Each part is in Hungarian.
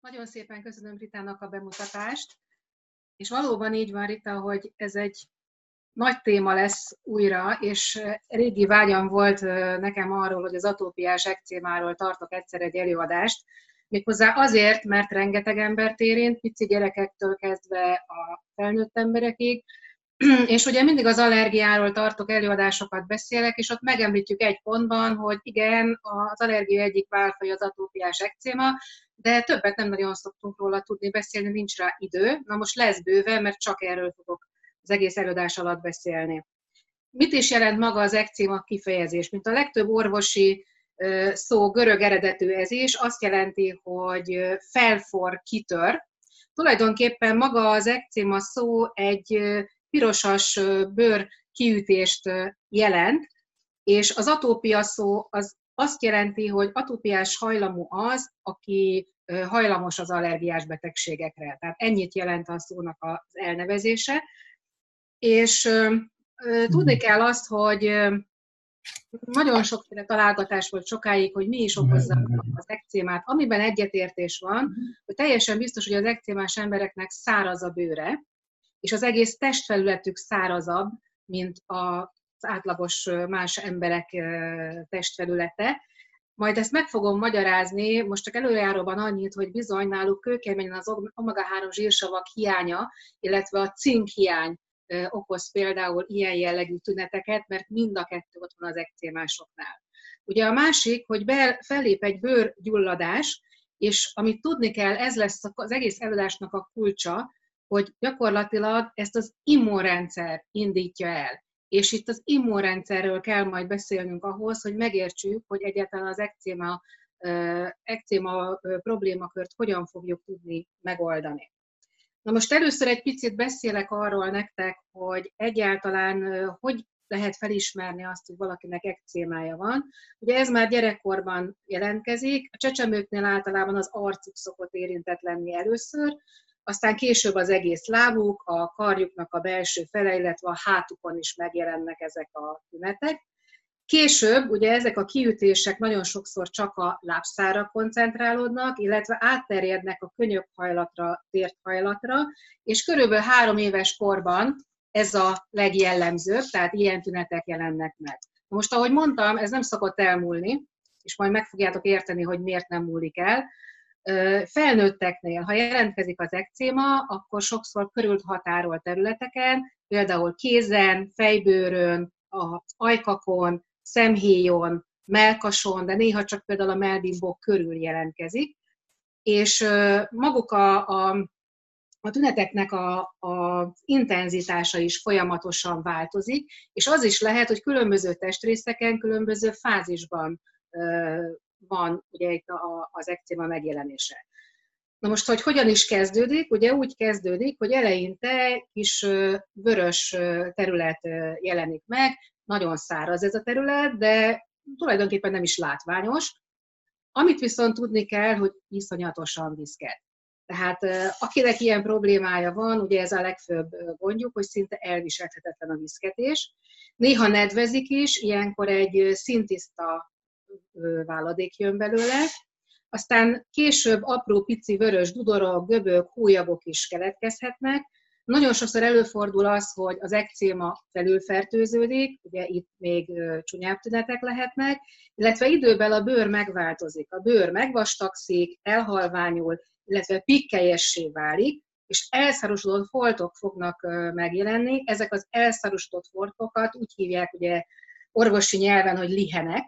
Nagyon szépen köszönöm Ritának a bemutatást, és valóban így van, Rita, hogy ez egy nagy téma lesz újra, és régi vágyam volt nekem arról, hogy az atópiás ekcémáról tartok egyszer egy előadást, méghozzá azért, mert rengeteg embert érint, pici gyerekektől kezdve a felnőtt emberekig, és ugye mindig az allergiáról tartok előadásokat beszélek, és ott megemlítjük egy pontban, hogy igen, az allergia egyik válfaj az atópiás ekcéma, de többet nem nagyon szoktunk róla tudni beszélni, nincs rá idő. Na most lesz bőve, mert csak erről fogok az egész előadás alatt beszélni. Mit is jelent maga az ekcéma kifejezés? Mint a legtöbb orvosi szó görög eredetű ez is, azt jelenti, hogy felfor, kitör. Tulajdonképpen maga az ekcéma szó egy pirosas bőr kiütést jelent, és az atópia szó az azt jelenti, hogy atópiás hajlamú az, aki hajlamos az allergiás betegségekre. Tehát ennyit jelent a szónak az elnevezése. És tudni mhm. kell azt, hogy nagyon sokféle találgatás volt sokáig, hogy mi is okozza az ekcémát. Amiben egyetértés van, mhm. hogy teljesen biztos, hogy az ekcémás embereknek száraz a bőre, és az egész testfelületük szárazabb, mint az átlagos más emberek testfelülete. Majd ezt meg fogom magyarázni, most csak előjáróban annyit, hogy bizony náluk kőkeményen az omega-3 zsírsavak hiánya, illetve a cink hiány okoz például ilyen jellegű tüneteket, mert mind a kettő ott van az ekcémásoknál. Ugye a másik, hogy be, fellép egy bőrgyulladás, és amit tudni kell, ez lesz az egész előadásnak a kulcsa, hogy gyakorlatilag ezt az immunrendszer indítja el. És itt az immunrendszerről kell majd beszélnünk ahhoz, hogy megértsük, hogy egyáltalán az ekcéma, ekcéma problémakört hogyan fogjuk tudni megoldani. Na most először egy picit beszélek arról nektek, hogy egyáltalán hogy lehet felismerni azt, hogy valakinek ekcémája van. Ugye ez már gyerekkorban jelentkezik, a csecsemőknél általában az arcuk szokott érintett először, aztán később az egész lábuk, a karjuknak a belső fele, illetve a hátukon is megjelennek ezek a tünetek. Később ugye ezek a kiütések nagyon sokszor csak a lábszára koncentrálódnak, illetve átterjednek a könyökhajlatra, térthajlatra, és körülbelül három éves korban ez a legjellemzőbb, tehát ilyen tünetek jelennek meg. Most, ahogy mondtam, ez nem szokott elmúlni, és majd meg fogjátok érteni, hogy miért nem múlik el. Felnőtteknél, ha jelentkezik az ekcéma, akkor sokszor körült határol területeken, például kézen, fejbőrön, az ajkakon, szemhéjon, melkason, de néha csak például a melbimbok körül jelentkezik, és maguk a, a, a tüneteknek a, a intenzitása is folyamatosan változik, és az is lehet, hogy különböző testrészeken, különböző fázisban van ugye itt a, az ekcéma megjelenése. Na most, hogy hogyan is kezdődik? Ugye úgy kezdődik, hogy eleinte kis vörös terület jelenik meg, nagyon száraz ez a terület, de tulajdonképpen nem is látványos. Amit viszont tudni kell, hogy iszonyatosan viszket. Tehát akinek ilyen problémája van, ugye ez a legfőbb gondjuk, hogy szinte elviselhetetlen a viszketés. Néha nedvezik is, ilyenkor egy szintiszta váladék jön belőle, aztán később apró pici vörös dudorok, göbök, hújagok is keletkezhetnek, nagyon sokszor előfordul az, hogy az ekcéma felülfertőződik, ugye itt még csúnyább tünetek lehetnek, illetve időben a bőr megváltozik. A bőr megvastagszik, elhalványul, illetve pikkelyessé válik, és elszarosodott foltok fognak megjelenni. Ezek az elszarosodott foltokat úgy hívják ugye orvosi nyelven, hogy lihenek,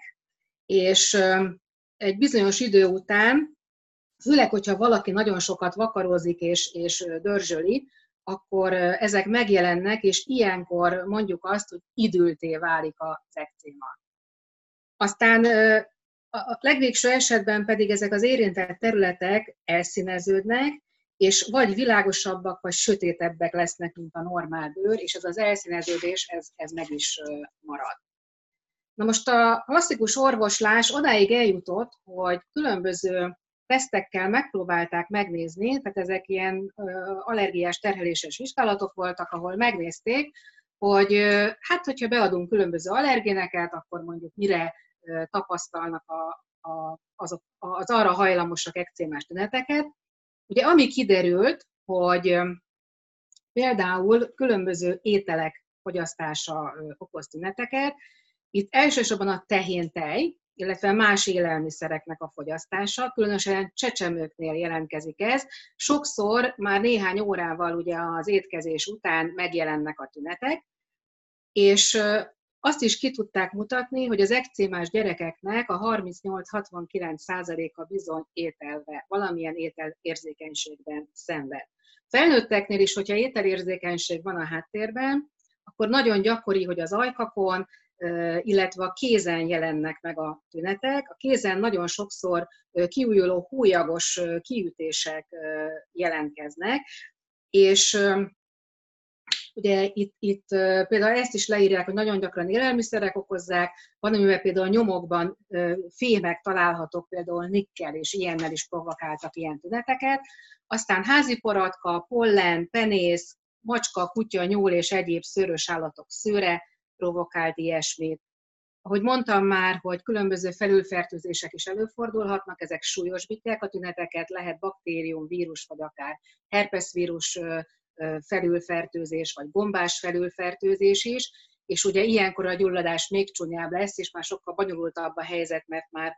és egy bizonyos idő után, főleg, hogyha valaki nagyon sokat vakarozik és, és dörzsöli, akkor ezek megjelennek, és ilyenkor mondjuk azt, hogy idülté válik a ekcéma. Aztán a legvégső esetben pedig ezek az érintett területek elszíneződnek, és vagy világosabbak, vagy sötétebbek lesznek, mint a normál bőr, és ez az elszíneződés, ez, ez meg is marad. Na most a klasszikus orvoslás odáig eljutott, hogy különböző tesztekkel megpróbálták megnézni, tehát ezek ilyen allergiás terheléses vizsgálatok voltak, ahol megnézték, hogy hát, hogyha beadunk különböző allergéneket, akkor mondjuk mire tapasztalnak a, a, azok, az arra hajlamosak ekcémás tüneteket, Ugye ami kiderült, hogy például különböző ételek fogyasztása okoz tüneteket, itt elsősorban a tehéntej, illetve más élelmiszereknek a fogyasztása, különösen csecsemőknél jelentkezik ez. Sokszor már néhány órával ugye az étkezés után megjelennek a tünetek, és azt is ki tudták mutatni, hogy az ekcémás gyerekeknek a 38-69%-a bizony ételve, valamilyen ételérzékenységben szenved. Felnőtteknél is, hogyha ételérzékenység van a háttérben, akkor nagyon gyakori, hogy az ajkakon, illetve a kézen jelennek meg a tünetek. A kézen nagyon sokszor kiújuló hújagos kiütések jelentkeznek, és Ugye itt, itt például ezt is leírják, hogy nagyon gyakran élelmiszerek okozzák, van, amivel például nyomokban fémek találhatók, például nikkel, és ilyennel is provokáltak ilyen tüneteket. Aztán házi poratka, pollen, penész, macska, kutya, nyúl és egyéb szőrös állatok szőre provokált ilyesmit. Ahogy mondtam már, hogy különböző felülfertőzések is előfordulhatnak, ezek súlyosbítják a tüneteket, lehet baktérium, vírus, vagy akár herpesvírus felülfertőzés, vagy gombás felülfertőzés is, és ugye ilyenkor a gyulladás még csúnyább lesz, és már sokkal bonyolultabb a helyzet, mert már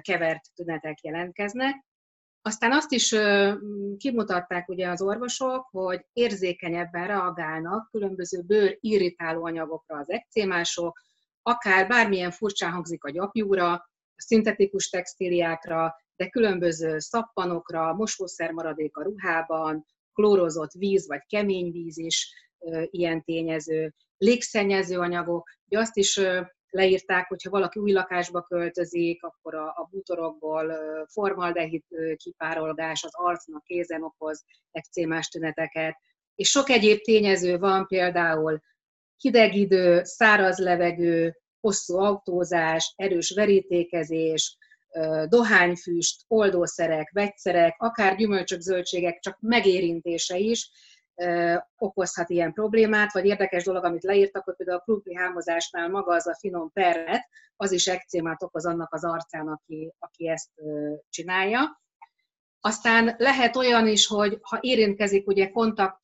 kevert tünetek jelentkeznek. Aztán azt is kimutatták ugye az orvosok, hogy érzékenyebben reagálnak különböző bőr irritáló anyagokra az ekcémások, akár bármilyen furcsán hangzik a gyapjúra, a szintetikus textíliákra, de különböző szappanokra, mosószermaradék a ruhában, klórozott víz vagy kemény víz is ilyen tényező, légszennyező anyagok, ugye azt is leírták, hogy ha valaki új lakásba költözik, akkor a, a bútorokból formaldehid kipárolgás az arcnak, kézen okoz ekcémás tüneteket, és sok egyéb tényező van, például hideg idő, száraz levegő, hosszú autózás, erős verítékezés, dohányfüst, oldószerek, vegyszerek, akár gyümölcsök, zöldségek csak megérintése is okozhat ilyen problémát, vagy érdekes dolog, amit leírtak, hogy például a krumpli hámozásnál maga az a finom perret, az is ekcémát okoz annak az arcán, aki, aki ezt csinálja. Aztán lehet olyan is, hogy ha érintkezik, ugye kontakt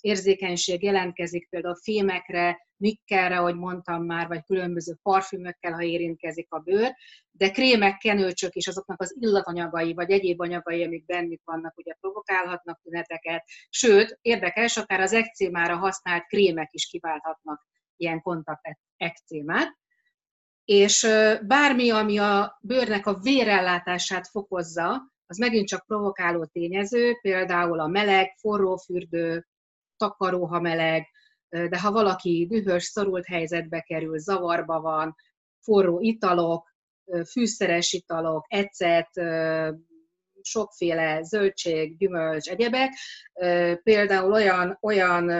érzékenység jelentkezik például fémekre, nikkelre, ahogy mondtam már, vagy különböző parfümökkel, ha érintkezik a bőr, de krémek, kenőcsök is azoknak az illatanyagai, vagy egyéb anyagai, amik bennük vannak, ugye provokálhatnak tüneteket, sőt, érdekes, akár az ekcémára használt krémek is kiválthatnak ilyen kontakt ekcémát. És bármi, ami a bőrnek a vérellátását fokozza, az megint csak provokáló tényező, például a meleg, forró fürdő, takaró, ha meleg, de ha valaki dühös, szorult helyzetbe kerül, zavarba van, forró italok, fűszeres italok, ecet, sokféle zöldség, gyümölcs, egyebek. Például olyan, olyan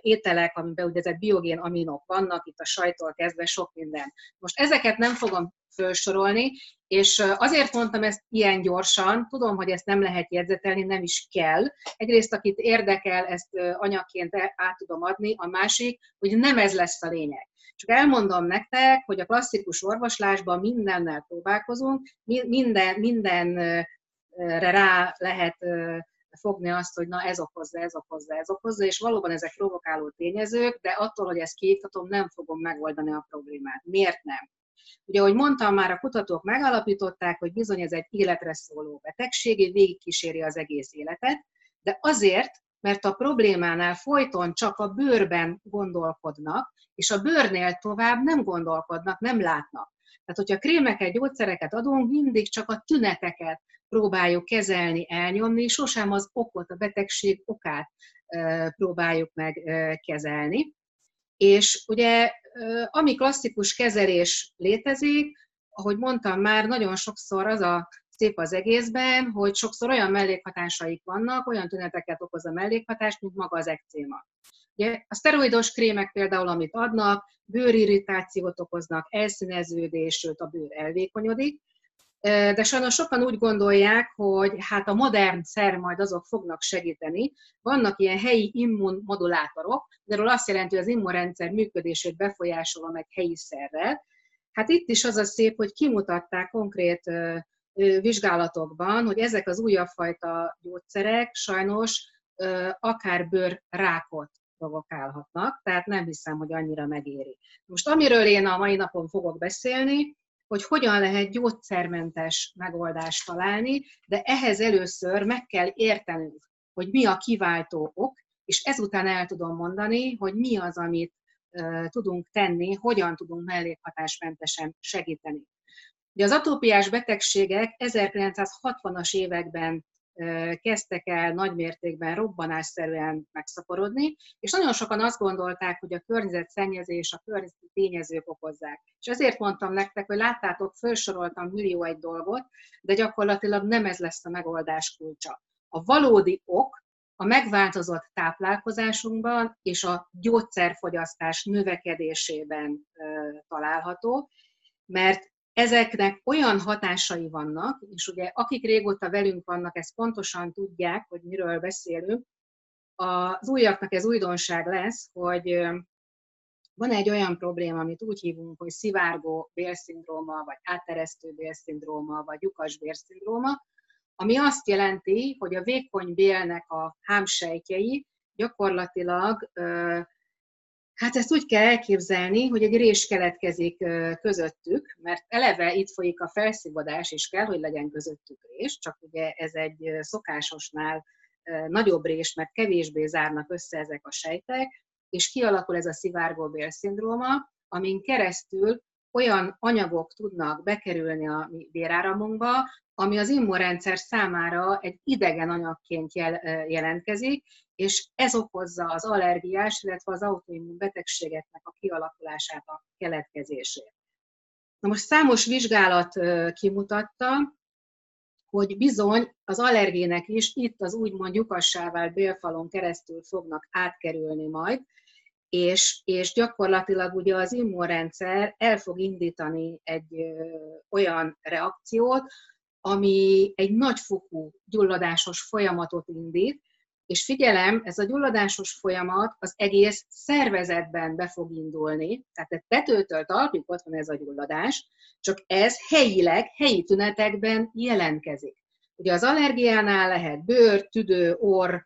ételek, amiben úgynevezett biogén aminok vannak, itt a sajtól kezdve sok minden. Most ezeket nem fogom felsorolni, és azért mondtam ezt ilyen gyorsan, tudom, hogy ezt nem lehet jegyzetelni, nem is kell. Egyrészt, akit érdekel, ezt anyaként át tudom adni, a másik, hogy nem ez lesz a lényeg. Csak elmondom nektek, hogy a klasszikus orvoslásban mindennel próbálkozunk, minden, mindenre rá lehet fogni azt, hogy na ez okozza, ez okozza, ez okozza, és valóban ezek provokáló tényezők, de attól, hogy ezt kiiktatom, nem fogom megoldani a problémát. Miért nem? Ugye, ahogy mondtam, már a kutatók megalapították, hogy bizony ez egy életre szóló betegség, végigkíséri az egész életet, de azért, mert a problémánál folyton csak a bőrben gondolkodnak, és a bőrnél tovább nem gondolkodnak, nem látnak. Tehát, hogyha krémeket, gyógyszereket adunk, mindig csak a tüneteket próbáljuk kezelni, elnyomni, sosem az okot, a betegség okát próbáljuk meg kezelni. És ugye, ami klasszikus kezelés létezik, ahogy mondtam már, nagyon sokszor az a szép az egészben, hogy sokszor olyan mellékhatásaik vannak, olyan tüneteket okoz a mellékhatás, mint maga az ekcéma. Ugye a szteroidos krémek például, amit adnak, bőrirritációt okoznak, elszíneződés, sőt a bőr elvékonyodik, de sajnos sokan úgy gondolják, hogy hát a modern szer majd azok fognak segíteni. Vannak ilyen helyi immunmodulátorok, de azt jelenti, hogy az immunrendszer működését befolyásolom egy helyi szerrel. Hát itt is az a szép, hogy kimutatták konkrét vizsgálatokban, hogy ezek az újabb fajta gyógyszerek sajnos akár bőrrákot provokálhatnak, tehát nem hiszem, hogy annyira megéri. Most amiről én a mai napon fogok beszélni, hogy hogyan lehet gyógyszermentes megoldást találni, de ehhez először meg kell értenünk, hogy mi a kiváltó ok, és ezután el tudom mondani, hogy mi az, amit tudunk tenni, hogyan tudunk mellékhatásmentesen segíteni. Ugye az atópiás betegségek 1960-as években kezdtek el nagymértékben robbanásszerűen megszaporodni, és nagyon sokan azt gondolták, hogy a környezetszennyezés, a környezeti tényezők okozzák. És ezért mondtam nektek, hogy láttátok, felsoroltam millió egy dolgot, de gyakorlatilag nem ez lesz a megoldás kulcsa. A valódi ok a megváltozott táplálkozásunkban és a gyógyszerfogyasztás növekedésében található, mert ezeknek olyan hatásai vannak, és ugye akik régóta velünk vannak, ezt pontosan tudják, hogy miről beszélünk, az újaknak ez újdonság lesz, hogy van egy olyan probléma, amit úgy hívunk, hogy szivárgó bélszindróma, vagy áteresztő bélszindróma, vagy lyukas bélszindróma, ami azt jelenti, hogy a vékony bélnek a hámsejtjei gyakorlatilag Hát ezt úgy kell elképzelni, hogy egy rés keletkezik közöttük, mert eleve itt folyik a felszívadás, és kell, hogy legyen közöttük rés, csak ugye ez egy szokásosnál nagyobb rés, mert kevésbé zárnak össze ezek a sejtek, és kialakul ez a szivárgóbél-szindróma, amin keresztül olyan anyagok tudnak bekerülni a mi véráramunkba, ami az immunrendszer számára egy idegen anyagként jelentkezik, és ez okozza az allergiás, illetve az autoimmun betegségeknek a kialakulását, a keletkezését. Na most számos vizsgálat kimutatta, hogy bizony az allergének is itt az úgymond lyukassá vált bélfalon keresztül fognak átkerülni majd, és, és gyakorlatilag ugye az immunrendszer el fog indítani egy ö, olyan reakciót, ami egy nagyfokú gyulladásos folyamatot indít, és figyelem, ez a gyulladásos folyamat az egész szervezetben be fog indulni, tehát tetőtől talpig ott van ez a gyulladás, csak ez helyileg, helyi tünetekben jelentkezik. Ugye az allergiánál lehet bőr, tüdő, orr,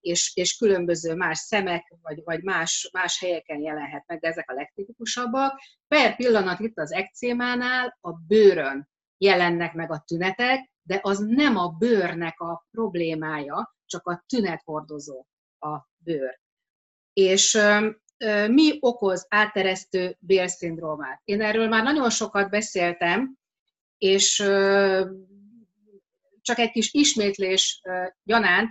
és, és különböző más szemek, vagy, vagy más, más helyeken jelenhet meg, de ezek a legtipikusabbak. Per pillanat itt az ekcémánál a bőrön jelennek meg a tünetek, de az nem a bőrnek a problémája, csak a tünethordozó a bőr. És mi okoz áteresztő bélszindrómát? Én erről már nagyon sokat beszéltem, és csak egy kis ismétlés gyanánt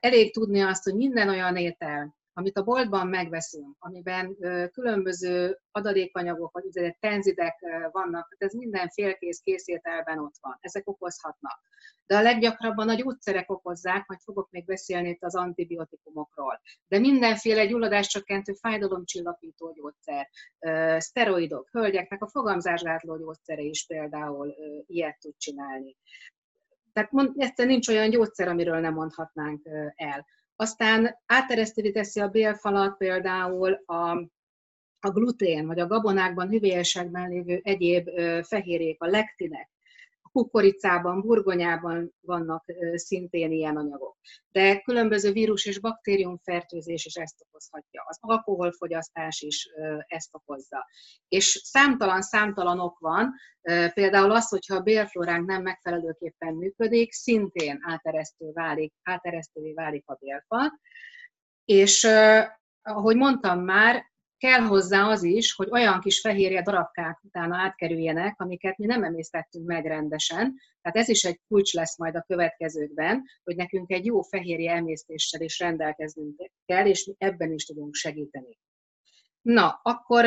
elég tudni azt, hogy minden olyan étel, amit a boltban megveszünk, amiben különböző adalékanyagok, vagy úgynevezett tenzidek vannak, hát ez minden félkész készételben ott van. Ezek okozhatnak. De a leggyakrabban a gyógyszerek okozzák, majd fogok még beszélni itt az antibiotikumokról. De mindenféle gyulladáscsökkentő fájdalomcsillapító gyógyszer, szteroidok, hölgyeknek a fogamzásgátló gyógyszere is például ilyet tud csinálni. Tehát egyszerűen nincs olyan gyógyszer, amiről nem mondhatnánk el. Aztán áteresztővé teszi a bélfalat például a, a glutén, vagy a gabonákban, hüvelyesekben lévő egyéb fehérjék, a lektinek, kukoricában, burgonyában vannak szintén ilyen anyagok. De különböző vírus és baktériumfertőzés is ezt okozhatja. Az alkoholfogyasztás is ezt okozza. És számtalan-számtalan ok van, például az, hogyha a bélflóránk nem megfelelőképpen működik, szintén áteresztő válik, áteresztővé válik a bélfal. És ahogy mondtam már, kell hozzá az is, hogy olyan kis fehérje darabkák utána átkerüljenek, amiket mi nem emésztettünk meg rendesen. Tehát ez is egy kulcs lesz majd a következőkben, hogy nekünk egy jó fehérje emésztéssel is rendelkeznünk kell, és mi ebben is tudunk segíteni. Na, akkor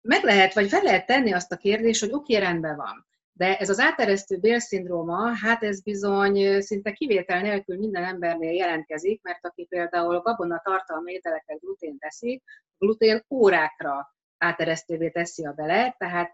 meg lehet, vagy fel lehet tenni azt a kérdést, hogy oké, okay, rendben van. De ez az áteresztő bélszindróma, hát ez bizony szinte kivétel nélkül minden embernél jelentkezik, mert aki például gabona tartalmú ételeket glutén teszik, glutén órákra áteresztővé teszi a bele, tehát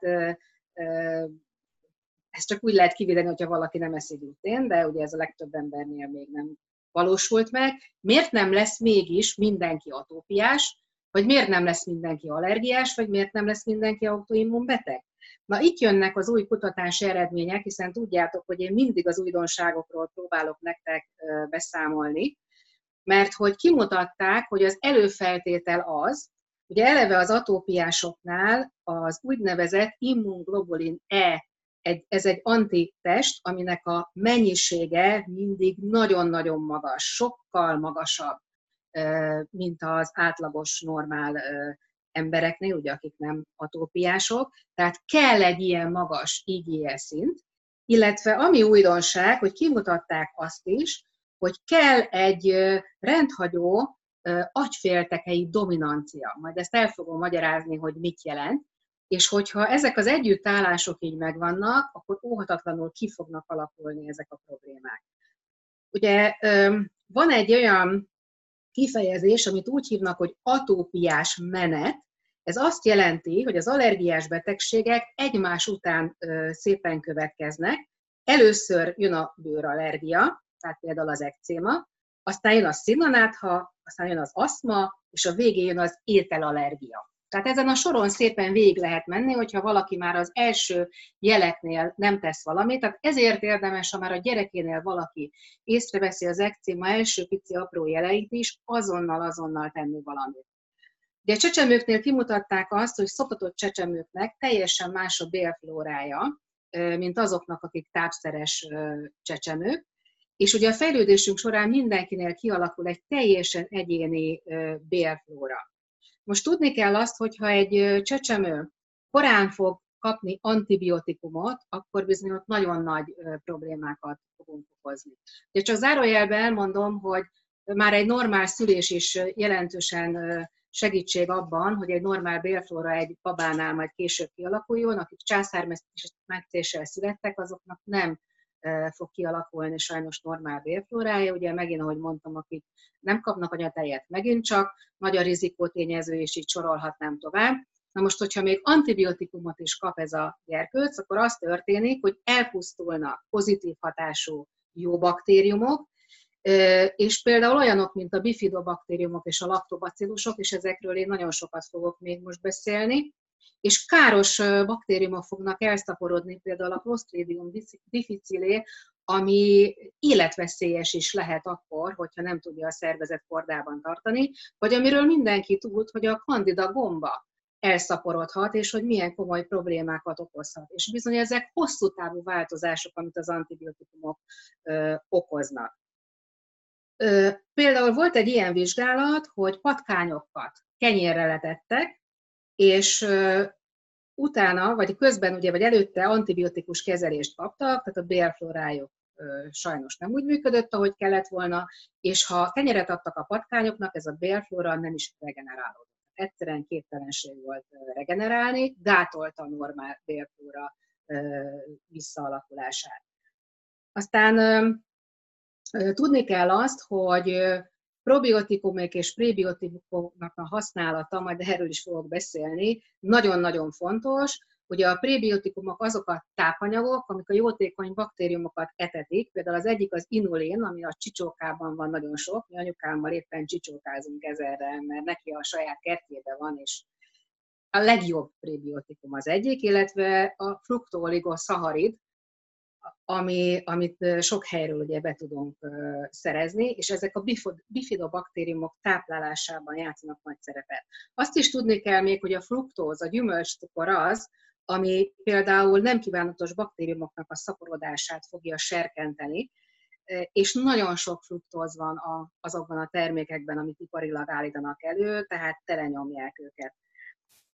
ezt csak úgy lehet kivédeni, hogyha valaki nem eszik glutén, de ugye ez a legtöbb embernél még nem valósult meg. Miért nem lesz mégis mindenki atópiás? vagy miért nem lesz mindenki allergiás, vagy miért nem lesz mindenki autoimmunbeteg. Na itt jönnek az új kutatási eredmények, hiszen tudjátok, hogy én mindig az újdonságokról próbálok nektek beszámolni, mert hogy kimutatták, hogy az előfeltétel az, ugye eleve az atópiásoknál az úgynevezett immunglobulin E, ez egy antitest, aminek a mennyisége mindig nagyon-nagyon magas, sokkal magasabb, mint az átlagos normál embereknél, ugye akik nem atópiások, tehát kell egy ilyen magas IgE szint, illetve ami újdonság, hogy kimutatták azt is, hogy kell egy rendhagyó agyféltekei dominancia. Majd ezt el fogom magyarázni, hogy mit jelent. És hogyha ezek az együttállások így megvannak, akkor óhatatlanul ki fognak alakulni ezek a problémák. Ugye van egy olyan kifejezés, amit úgy hívnak, hogy atópiás menet. Ez azt jelenti, hogy az allergiás betegségek egymás után szépen következnek. Először jön a bőrallergia, tehát például az ekcéma, aztán jön a szillanátha, aztán jön az aszma, és a végén jön az ételallergia. Tehát ezen a soron szépen végig lehet menni, hogyha valaki már az első jeleknél nem tesz valamit, tehát ezért érdemes, ha már a gyerekénél valaki észreveszi az ekcéma első pici apró jeleit is, azonnal-azonnal tenni valamit. Ugye a csecsemőknél kimutatták azt, hogy szokott csecsemőknek teljesen más a bélflórája, mint azoknak, akik tápszeres csecsemők, és ugye a fejlődésünk során mindenkinél kialakul egy teljesen egyéni bélflóra. Most tudni kell azt, hogyha egy csecsemő korán fog kapni antibiotikumot, akkor bizony ott nagyon nagy problémákat fogunk okozni. De csak zárójelben elmondom, hogy már egy normál szülés is jelentősen segítség abban, hogy egy normál bélflóra egy babánál majd később kialakuljon, akik császármetszéssel születtek, azoknak nem fog kialakulni sajnos normál bélflórája. Ugye megint, ahogy mondtam, akik nem kapnak anyatejet, megint csak nagy a rizikótényező, és így sorolhatnám tovább. Na most, hogyha még antibiotikumot is kap ez a gyerkőc, akkor az történik, hogy elpusztulnak pozitív hatású jó baktériumok, és például olyanok, mint a bifidobaktériumok és a laktobacillusok, és ezekről én nagyon sokat fogok még most beszélni, és káros baktériumok fognak elszaporodni, például a Clostridium difficile, ami életveszélyes is lehet akkor, hogyha nem tudja a szervezet kordában tartani, vagy amiről mindenki tud, hogy a kandida gomba elszaporodhat, és hogy milyen komoly problémákat okozhat. És bizony ezek hosszú távú változások, amit az antibiotikumok ö, okoznak. Ö, például volt egy ilyen vizsgálat, hogy patkányokat kenyérre letettek, és utána, vagy közben, ugye, vagy előtte antibiotikus kezelést kaptak, tehát a bélflorájuk sajnos nem úgy működött, ahogy kellett volna, és ha kenyeret adtak a patkányoknak, ez a bélflóra nem is regenerálódott. Egyszerűen képtelenség volt regenerálni, gátolta a normál bélflóra visszaalakulását. Aztán tudni kell azt, hogy probiotikumok és prebiotikumoknak a használata, majd erről is fogok beszélni, nagyon-nagyon fontos. Ugye a prebiotikumok azok a tápanyagok, amik a jótékony baktériumokat etetik, például az egyik az inulin, ami a csicsókában van nagyon sok, mi anyukámmal éppen csicsókázunk ezerre, mert neki a saját kertjében van, és a legjobb prebiotikum az egyik, illetve a fruktooligoszaharid, ami, amit sok helyről ugye be tudunk szerezni, és ezek a bifidobaktériumok táplálásában játszanak nagy szerepet. Azt is tudni kell még, hogy a fruktóz, a gyümölcscukor az, ami például nem kívánatos baktériumoknak a szaporodását fogja serkenteni, és nagyon sok fruktóz van azokban a termékekben, amit iparilag állítanak elő, tehát telenyomják őket.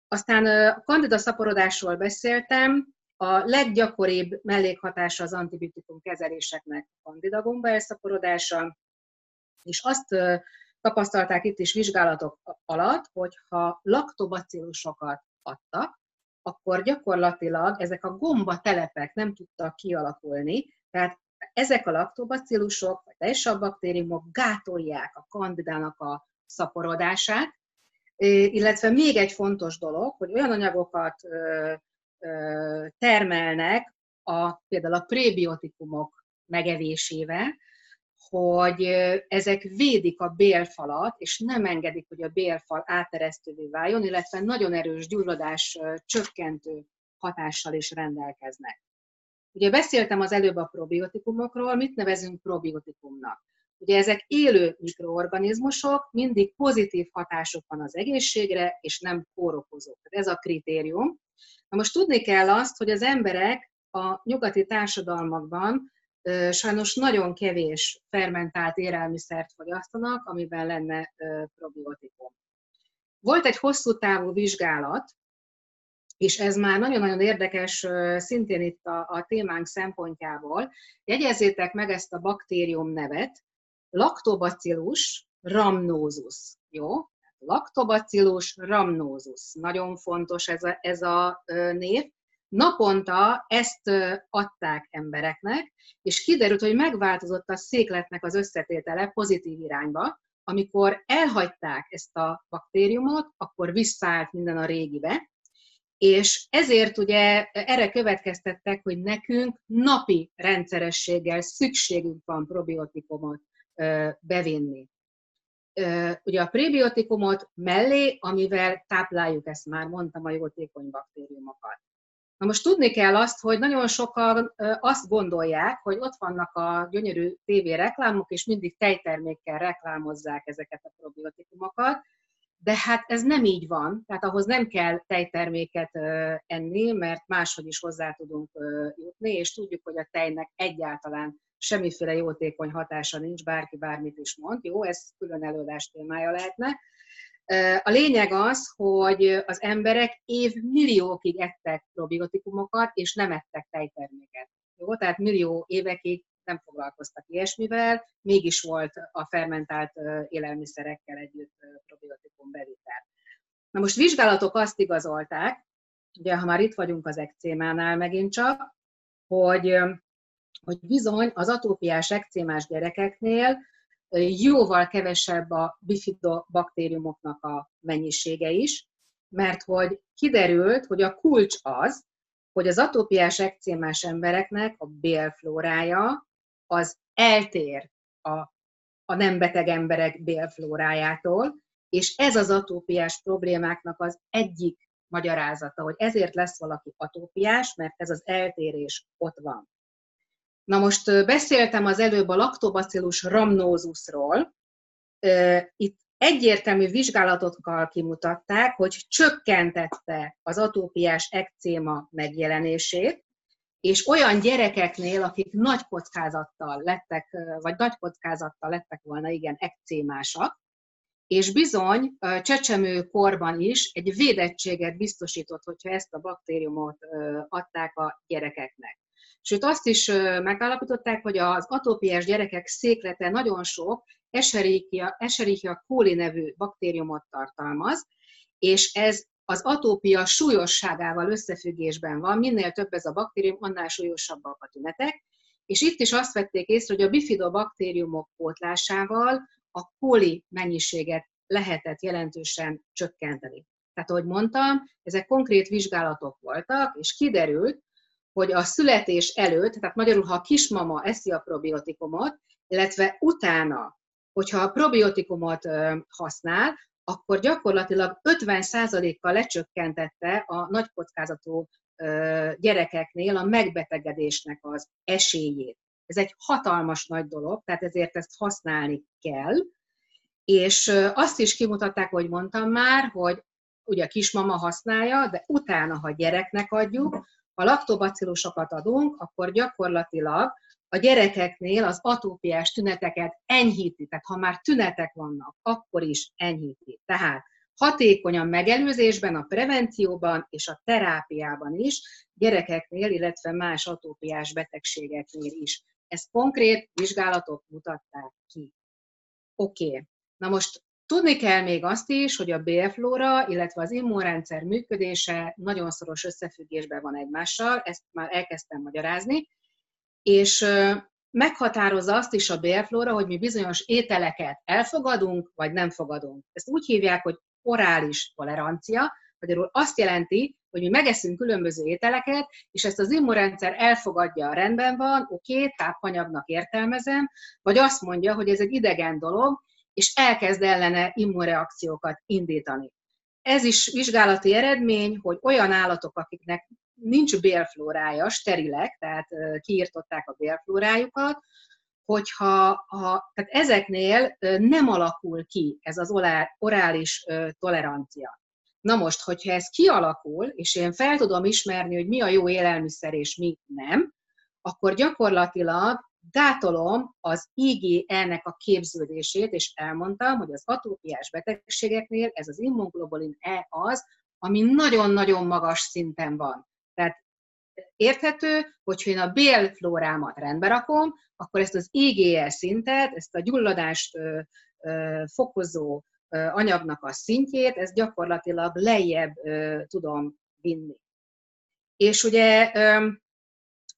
Aztán a kandida szaporodásról beszéltem, a leggyakoribb mellékhatása az antibiotikum kezeléseknek a kandidagomba elszaporodása, és azt tapasztalták itt is vizsgálatok alatt, hogy ha laktobacillusokat adtak, akkor gyakorlatilag ezek a gomba telepek nem tudtak kialakulni, tehát ezek a laktobacillusok, vagy teljesen baktériumok gátolják a kandidának a szaporodását, illetve még egy fontos dolog, hogy olyan anyagokat termelnek a, például a prébiotikumok megevésével, hogy ezek védik a bélfalat, és nem engedik, hogy a bélfal áteresztővé váljon, illetve nagyon erős gyulladás csökkentő hatással is rendelkeznek. Ugye beszéltem az előbb a probiotikumokról, mit nevezünk probiotikumnak? Ugye ezek élő mikroorganizmusok, mindig pozitív hatások van az egészségre, és nem kórokozók. Ez a kritérium. Na most tudni kell azt, hogy az emberek a nyugati társadalmakban sajnos nagyon kevés fermentált élelmiszert fogyasztanak, amiben lenne probiotikum. Volt egy hosszú távú vizsgálat, és ez már nagyon-nagyon érdekes szintén itt a, a témánk szempontjából. Jegyezzétek meg ezt a baktérium nevet, Lactobacillus rhamnosus, jó? Lactobacillus rhamnosus, nagyon fontos ez a, ez a név. Naponta ezt adták embereknek, és kiderült, hogy megváltozott a székletnek az összetétele pozitív irányba. Amikor elhagyták ezt a baktériumot, akkor visszaállt minden a régibe, és ezért ugye erre következtettek, hogy nekünk napi rendszerességgel szükségünk van probiotikumot bevinni. Ugye a prebiotikumot mellé, amivel tápláljuk, ezt már mondtam, a jótékony baktériumokat. Na most tudni kell azt, hogy nagyon sokan azt gondolják, hogy ott vannak a gyönyörű TV reklámok, és mindig tejtermékkel reklámozzák ezeket a probiotikumokat, de hát ez nem így van, tehát ahhoz nem kell tejterméket enni, mert máshogy is hozzá tudunk jutni, és tudjuk, hogy a tejnek egyáltalán semmiféle jótékony hatása nincs, bárki bármit is mond. Jó, ez külön előadás témája lehetne. A lényeg az, hogy az emberek évmilliókig ettek probiotikumokat, és nem ettek tejterméket. Jó, tehát millió évekig nem foglalkoztak ilyesmivel, mégis volt a fermentált élelmiszerekkel együtt probiotikum bevitel. Na most vizsgálatok azt igazolták, ugye ha már itt vagyunk az ekcémánál megint csak, hogy, hogy bizony az atópiás ekcémás gyerekeknél jóval kevesebb a bifidobaktériumoknak a mennyisége is, mert hogy kiderült, hogy a kulcs az, hogy az atópiás ekcémás embereknek a bélflórája az eltér a, a nem beteg emberek bélflórájától, és ez az atópiás problémáknak az egyik magyarázata, hogy ezért lesz valaki atópiás, mert ez az eltérés ott van. Na most beszéltem az előbb a laktobacillus rhamnosusról. Itt egyértelmű vizsgálatokkal kimutatták, hogy csökkentette az atópiás ekcéma megjelenését, és olyan gyerekeknél, akik nagy kockázattal lettek, vagy nagy kockázattal lettek volna, igen, ekcémásak, és bizony csecsemő korban is egy védettséget biztosított, hogyha ezt a baktériumot adták a gyerekeknek. Sőt, azt is megállapították, hogy az atópiás gyerekek széklete nagyon sok Escherichia, Escherichia coli nevű baktériumot tartalmaz, és ez az atópia súlyosságával összefüggésben van, minél több ez a baktérium, annál súlyosabbak a tünetek, és itt is azt vették észre, hogy a bifidobakteriumok pótlásával a koli mennyiséget lehetett jelentősen csökkenteni. Tehát, ahogy mondtam, ezek konkrét vizsgálatok voltak, és kiderült, hogy a születés előtt, tehát magyarul, ha a kismama eszi a probiotikumot, illetve utána, hogyha a probiotikumot használ, akkor gyakorlatilag 50%-kal lecsökkentette a nagy kockázatú gyerekeknél a megbetegedésnek az esélyét. Ez egy hatalmas nagy dolog, tehát ezért ezt használni kell. És azt is kimutatták, hogy mondtam már, hogy ugye a kismama használja, de utána, ha gyereknek adjuk, ha laktobacillusokat adunk, akkor gyakorlatilag a gyerekeknél az atópiás tüneteket enyhíti, tehát ha már tünetek vannak, akkor is enyhíti. Tehát hatékonyan megelőzésben, a prevencióban és a terápiában is, gyerekeknél, illetve más atópiás betegségeknél is. Ezt konkrét vizsgálatok mutatták ki. Oké, okay. na most Tudni kell még azt is, hogy a bélflóra, illetve az immunrendszer működése nagyon szoros összefüggésben van egymással, ezt már elkezdtem magyarázni, és meghatározza azt is a bélflóra, hogy mi bizonyos ételeket elfogadunk, vagy nem fogadunk. Ezt úgy hívják, hogy orális tolerancia, magyarul azt jelenti, hogy mi megeszünk különböző ételeket, és ezt az immunrendszer elfogadja, rendben van, oké, tápanyagnak értelmezem, vagy azt mondja, hogy ez egy idegen dolog, és elkezd ellene immunreakciókat indítani. Ez is vizsgálati eredmény, hogy olyan állatok, akiknek nincs bélflórája, sterilek, tehát kiirtották a bélflórájukat, hogyha ha, tehát ezeknél nem alakul ki ez az orális tolerancia. Na most, hogyha ez kialakul, és én fel tudom ismerni, hogy mi a jó élelmiszer és mi nem, akkor gyakorlatilag gátolom az IgE-nek a képződését, és elmondtam, hogy az atópiás betegségeknél ez az immunglobulin E az, ami nagyon-nagyon magas szinten van. Tehát érthető, hogyha én a bélflórámat rendbe rakom, akkor ezt az IgE szintet, ezt a gyulladást fokozó anyagnak a szintjét, ezt gyakorlatilag lejjebb tudom vinni. És ugye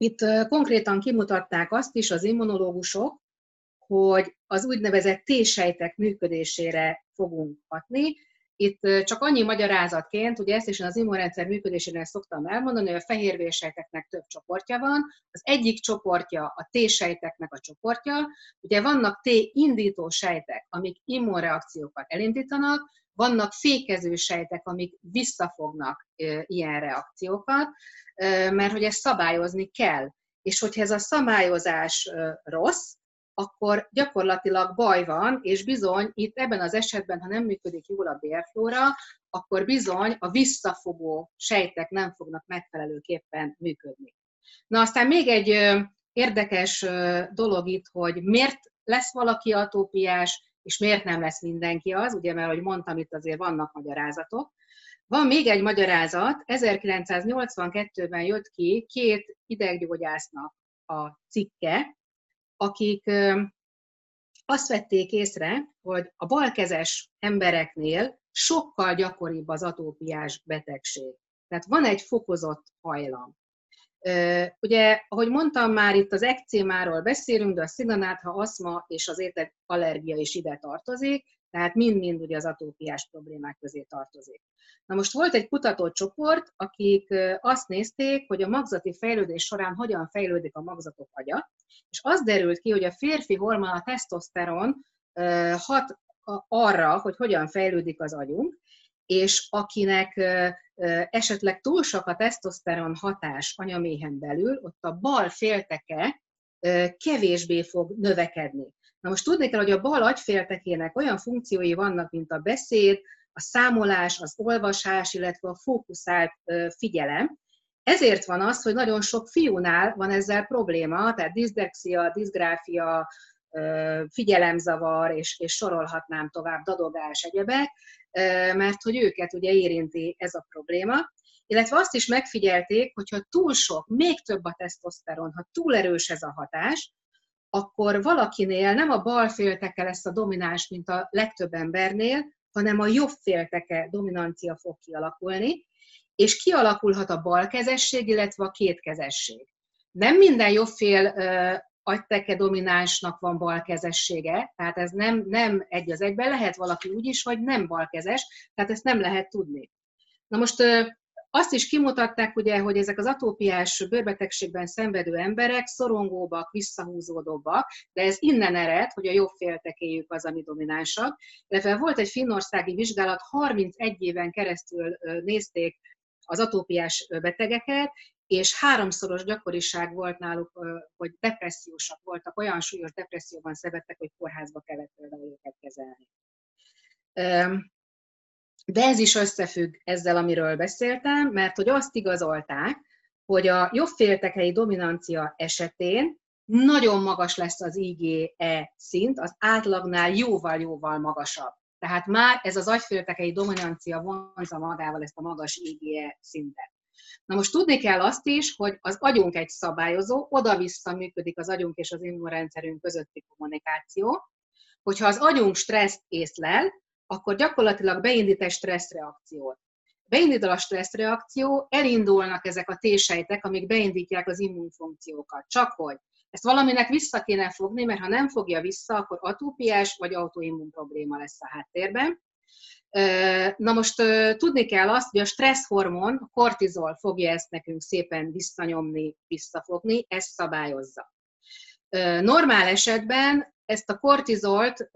itt konkrétan kimutatták azt is az immunológusok, hogy az úgynevezett T-sejtek működésére fogunk hatni, itt csak annyi magyarázatként, ugye ezt is az immunrendszer működésénél szoktam elmondani, hogy a fehérvérsejteknek több csoportja van. Az egyik csoportja a T-sejteknek a csoportja. Ugye vannak T-indító sejtek, amik immunreakciókat elindítanak, vannak fékező sejtek, amik visszafognak ilyen reakciókat, mert hogy ezt szabályozni kell. És hogyha ez a szabályozás rossz, akkor gyakorlatilag baj van, és bizony itt ebben az esetben, ha nem működik jól a bélflóra, akkor bizony a visszafogó sejtek nem fognak megfelelőképpen működni. Na aztán még egy érdekes dolog itt, hogy miért lesz valaki atópiás, és miért nem lesz mindenki az, ugye, mert ahogy mondtam, itt azért vannak magyarázatok. Van még egy magyarázat, 1982-ben jött ki két ideggyógyásznak a cikke, akik azt vették észre, hogy a balkezes embereknél sokkal gyakoribb az atópiás betegség. Tehát van egy fokozott hajlam. Ugye, ahogy mondtam már, itt az ekcémáról beszélünk, de a sziganátha, aszma és az allergia is ide tartozik, tehát mind-mind ugye az atópiás problémák közé tartozik. Na most volt egy kutatócsoport, akik azt nézték, hogy a magzati fejlődés során hogyan fejlődik a magzatok agya, és az derült ki, hogy a férfi hormon, a tesztoszteron hat arra, hogy hogyan fejlődik az agyunk, és akinek esetleg túl sok a tesztoszteron hatás anyaméhen belül, ott a bal félteke kevésbé fog növekedni. Na most tudni kell, hogy a bal agyféltekének olyan funkciói vannak, mint a beszéd, a számolás, az olvasás, illetve a fókuszált figyelem. Ezért van az, hogy nagyon sok fiúnál van ezzel probléma, tehát diszlexia, diszgráfia, figyelemzavar, és, és sorolhatnám tovább, dadogás, egyebek, mert hogy őket ugye érinti ez a probléma. Illetve azt is megfigyelték, hogyha túl sok, még több a tesztoszteron, ha túl erős ez a hatás, akkor valakinél nem a bal félteke lesz a domináns, mint a legtöbb embernél, hanem a jobb félteke dominancia fog kialakulni, és kialakulhat a balkezesség, illetve a kétkezesség. Nem minden jobb fél agyteke dominánsnak van balkezessége, tehát ez nem, nem egy az egyben, lehet valaki úgy is, hogy nem balkezes, tehát ezt nem lehet tudni. Na most azt is kimutatták, ugye, hogy ezek az atópiás bőrbetegségben szenvedő emberek szorongóbbak, visszahúzódóbbak, de ez innen ered, hogy a jobb féltekéjük az, ami dominánsabb. Illetve volt egy finnországi vizsgálat, 31 éven keresztül nézték az atópiás betegeket, és háromszoros gyakoriság volt náluk, hogy depressziósak voltak, olyan súlyos depresszióban szenvedtek, hogy kórházba kellett például őket kezelni. De ez is összefügg ezzel, amiről beszéltem, mert hogy azt igazolták, hogy a jobbféltekei dominancia esetén nagyon magas lesz az IgE szint, az átlagnál jóval-jóval magasabb. Tehát már ez az agyféltekei dominancia vonza magával ezt a magas IgE szintet. Na most tudni kell azt is, hogy az agyunk egy szabályozó, oda-vissza működik az agyunk és az immunrendszerünk közötti kommunikáció. Hogyha az agyunk stresszt észlel, akkor gyakorlatilag beindít egy stresszreakciót. Beindít a stresszreakció, elindulnak ezek a T-sejtek, amik beindítják az immunfunkciókat. Csak hogy ezt valaminek vissza kéne fogni, mert ha nem fogja vissza, akkor atópiás vagy autoimmun probléma lesz a háttérben. Na most tudni kell azt, hogy a stresszhormon, a kortizol fogja ezt nekünk szépen visszanyomni, visszafogni, ezt szabályozza. Normál esetben ezt a kortizolt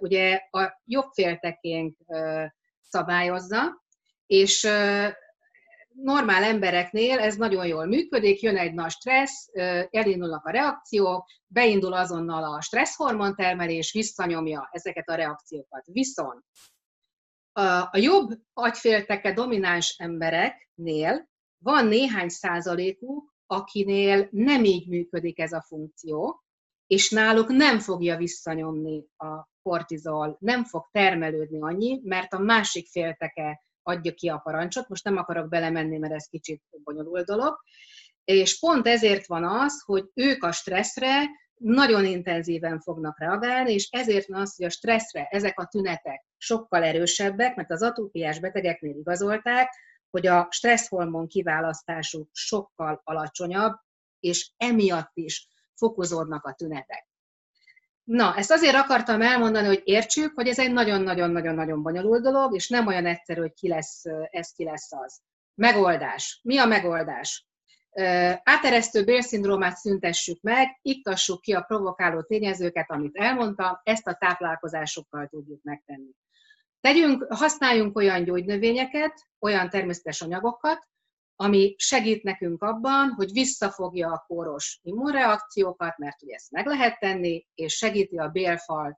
ugye a jobb féltekénk szabályozza, és normál embereknél ez nagyon jól működik, jön egy nagy stressz, elindulnak a reakciók, beindul azonnal a stresszhormon termelés, visszanyomja ezeket a reakciókat. Viszont a jobb agyfélteke domináns embereknél van néhány százalékuk, akinél nem így működik ez a funkció, és náluk nem fogja visszanyomni a kortizol, nem fog termelődni annyi, mert a másik félteke adja ki a parancsot. Most nem akarok belemenni, mert ez kicsit bonyolult dolog. És pont ezért van az, hogy ők a stresszre nagyon intenzíven fognak reagálni, és ezért van az, hogy a stresszre ezek a tünetek sokkal erősebbek, mert az atópiás betegeknél igazolták, hogy a stresszhormon kiválasztásuk sokkal alacsonyabb, és emiatt is fokozódnak a tünetek. Na, ezt azért akartam elmondani, hogy értsük, hogy ez egy nagyon-nagyon-nagyon-nagyon bonyolult dolog, és nem olyan egyszerű, hogy ki lesz ez, ki lesz az. Megoldás. Mi a megoldás? Áteresztő bélszindrómát szüntessük meg, iktassuk ki a provokáló tényezőket, amit elmondtam, ezt a táplálkozásokkal tudjuk megtenni. Tegyünk, használjunk olyan gyógynövényeket, olyan természetes anyagokat, ami segít nekünk abban, hogy visszafogja a kóros immunreakciókat, mert ugye ezt meg lehet tenni, és segíti a bélfalnak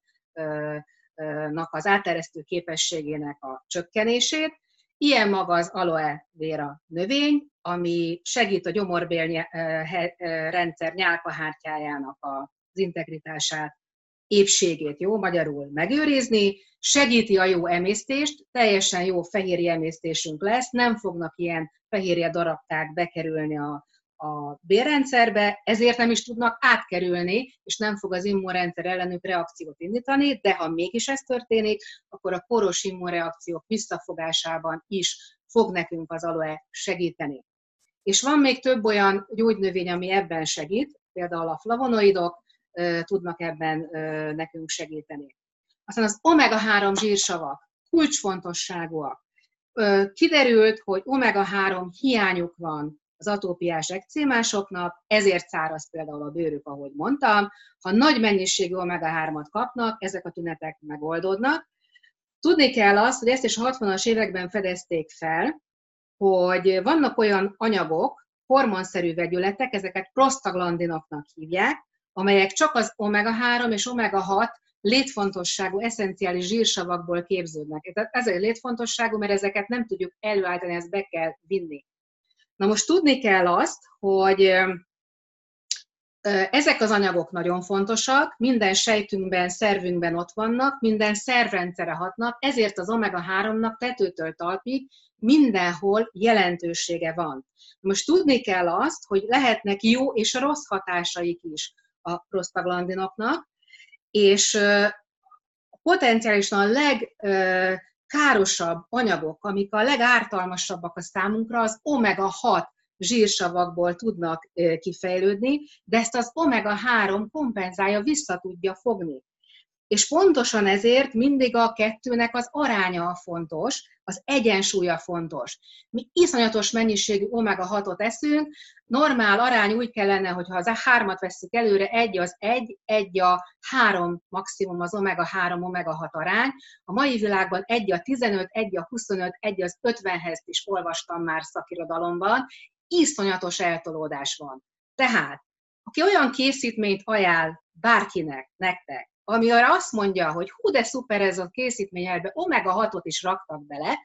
az áteresztő képességének a csökkenését. Ilyen maga az aloe vera növény, ami segít a gyomorbél rendszer nyálkahártyájának az integritását, épségét, jó magyarul megőrizni, segíti a jó emésztést, teljesen jó fehérje emésztésünk lesz, nem fognak ilyen fehérje darabkák bekerülni a, a bérrendszerbe, ezért nem is tudnak átkerülni, és nem fog az immunrendszer ellenük reakciót indítani, de ha mégis ez történik, akkor a koros immunreakciók visszafogásában is fog nekünk az aloe segíteni. És van még több olyan gyógynövény, ami ebben segít, például a flavonoidok tudnak ebben nekünk segíteni. Aztán az omega-3 zsírsavak kulcsfontosságúak. Kiderült, hogy omega-3 hiányuk van az atópiás ekcémásoknak, ezért száraz például a bőrük, ahogy mondtam. Ha nagy mennyiségű omega-3-at kapnak, ezek a tünetek megoldódnak. Tudni kell azt, hogy ezt is a 60-as években fedezték fel, hogy vannak olyan anyagok, hormonszerű vegyületek, ezeket prostaglandinoknak hívják, amelyek csak az omega-3 és omega-6 létfontosságú, eszenciális zsírsavakból képződnek. Tehát ez egy létfontosságú, mert ezeket nem tudjuk előállítani, ezt be kell vinni. Na most tudni kell azt, hogy ezek az anyagok nagyon fontosak, minden sejtünkben, szervünkben ott vannak, minden szervrendszere hatnak, ezért az omega-3-nak tetőtől talpig mindenhol jelentősége van. Most tudni kell azt, hogy lehetnek jó és rossz hatásaik is a prostaglandinoknak, és potenciálisan a legkárosabb anyagok, amik a legártalmasabbak a számunkra, az omega-6 zsírsavakból tudnak kifejlődni, de ezt az omega-3 kompenzálja, vissza tudja fogni. És pontosan ezért mindig a kettőnek az aránya a fontos, az egyensúlya fontos. Mi iszonyatos mennyiségű omega-6-ot eszünk, normál arány úgy kellene, hogy ha az a hármat veszük előre, egy az egy, egy a három maximum az omega-3, omega-6 arány. A mai világban egy a 15, egy a 25, egy az 50-hez is olvastam már szakirodalomban, iszonyatos eltolódás van. Tehát, aki olyan készítményt ajánl bárkinek, nektek, ami arra azt mondja, hogy hú, de szuper ez a készítmény, ebbe omega-6-ot is raktak bele,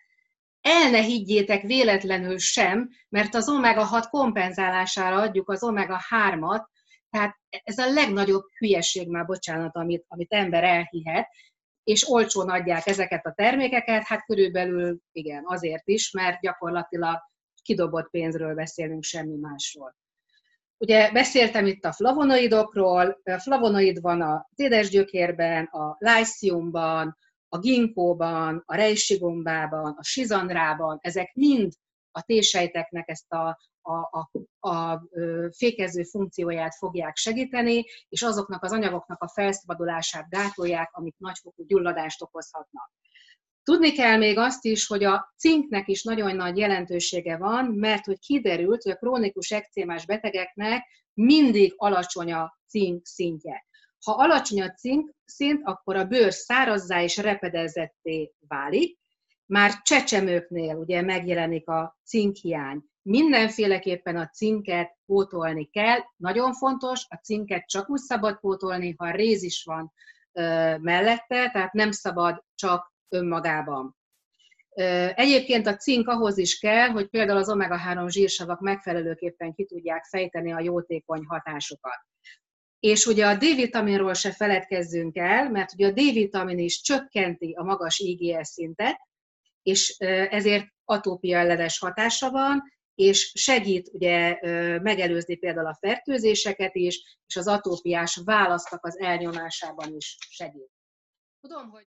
el ne higgyétek véletlenül sem, mert az omega-6 kompenzálására adjuk az omega-3-at, tehát ez a legnagyobb hülyeség már, bocsánat, amit, amit ember elhihet, és olcsón adják ezeket a termékeket, hát körülbelül igen, azért is, mert gyakorlatilag kidobott pénzről beszélünk, semmi másról. Ugye beszéltem itt a flavonoidokról, a flavonoid van a édesgyökérben, a lyciumban, a ginkóban, a rejsigombában, a sizandrában, ezek mind a T-sejteknek ezt a, a, a, a fékező funkcióját fogják segíteni, és azoknak az anyagoknak a felszabadulását gátolják, amik nagyfokú gyulladást okozhatnak. Tudni kell még azt is, hogy a cinknek is nagyon nagy jelentősége van, mert hogy kiderült, hogy a krónikus ekcémás betegeknek mindig alacsony a cink szintje. Ha alacsony a cink szint, akkor a bőr szárazzá és repedezetté válik. Már csecsemőknél ugye megjelenik a cinkhiány. Mindenféleképpen a cinket pótolni kell. Nagyon fontos, a cinket csak úgy szabad pótolni, ha réz is van mellette, tehát nem szabad csak önmagában. Egyébként a cink ahhoz is kell, hogy például az omega-3 zsírsavak megfelelőképpen ki tudják fejteni a jótékony hatásukat. És ugye a D-vitaminról se feledkezzünk el, mert ugye a D-vitamin is csökkenti a magas IgS szintet, és ezért atópia ellenes hatása van, és segít ugye megelőzni például a fertőzéseket is, és az atópiás választak az elnyomásában is segít. Tudom, hogy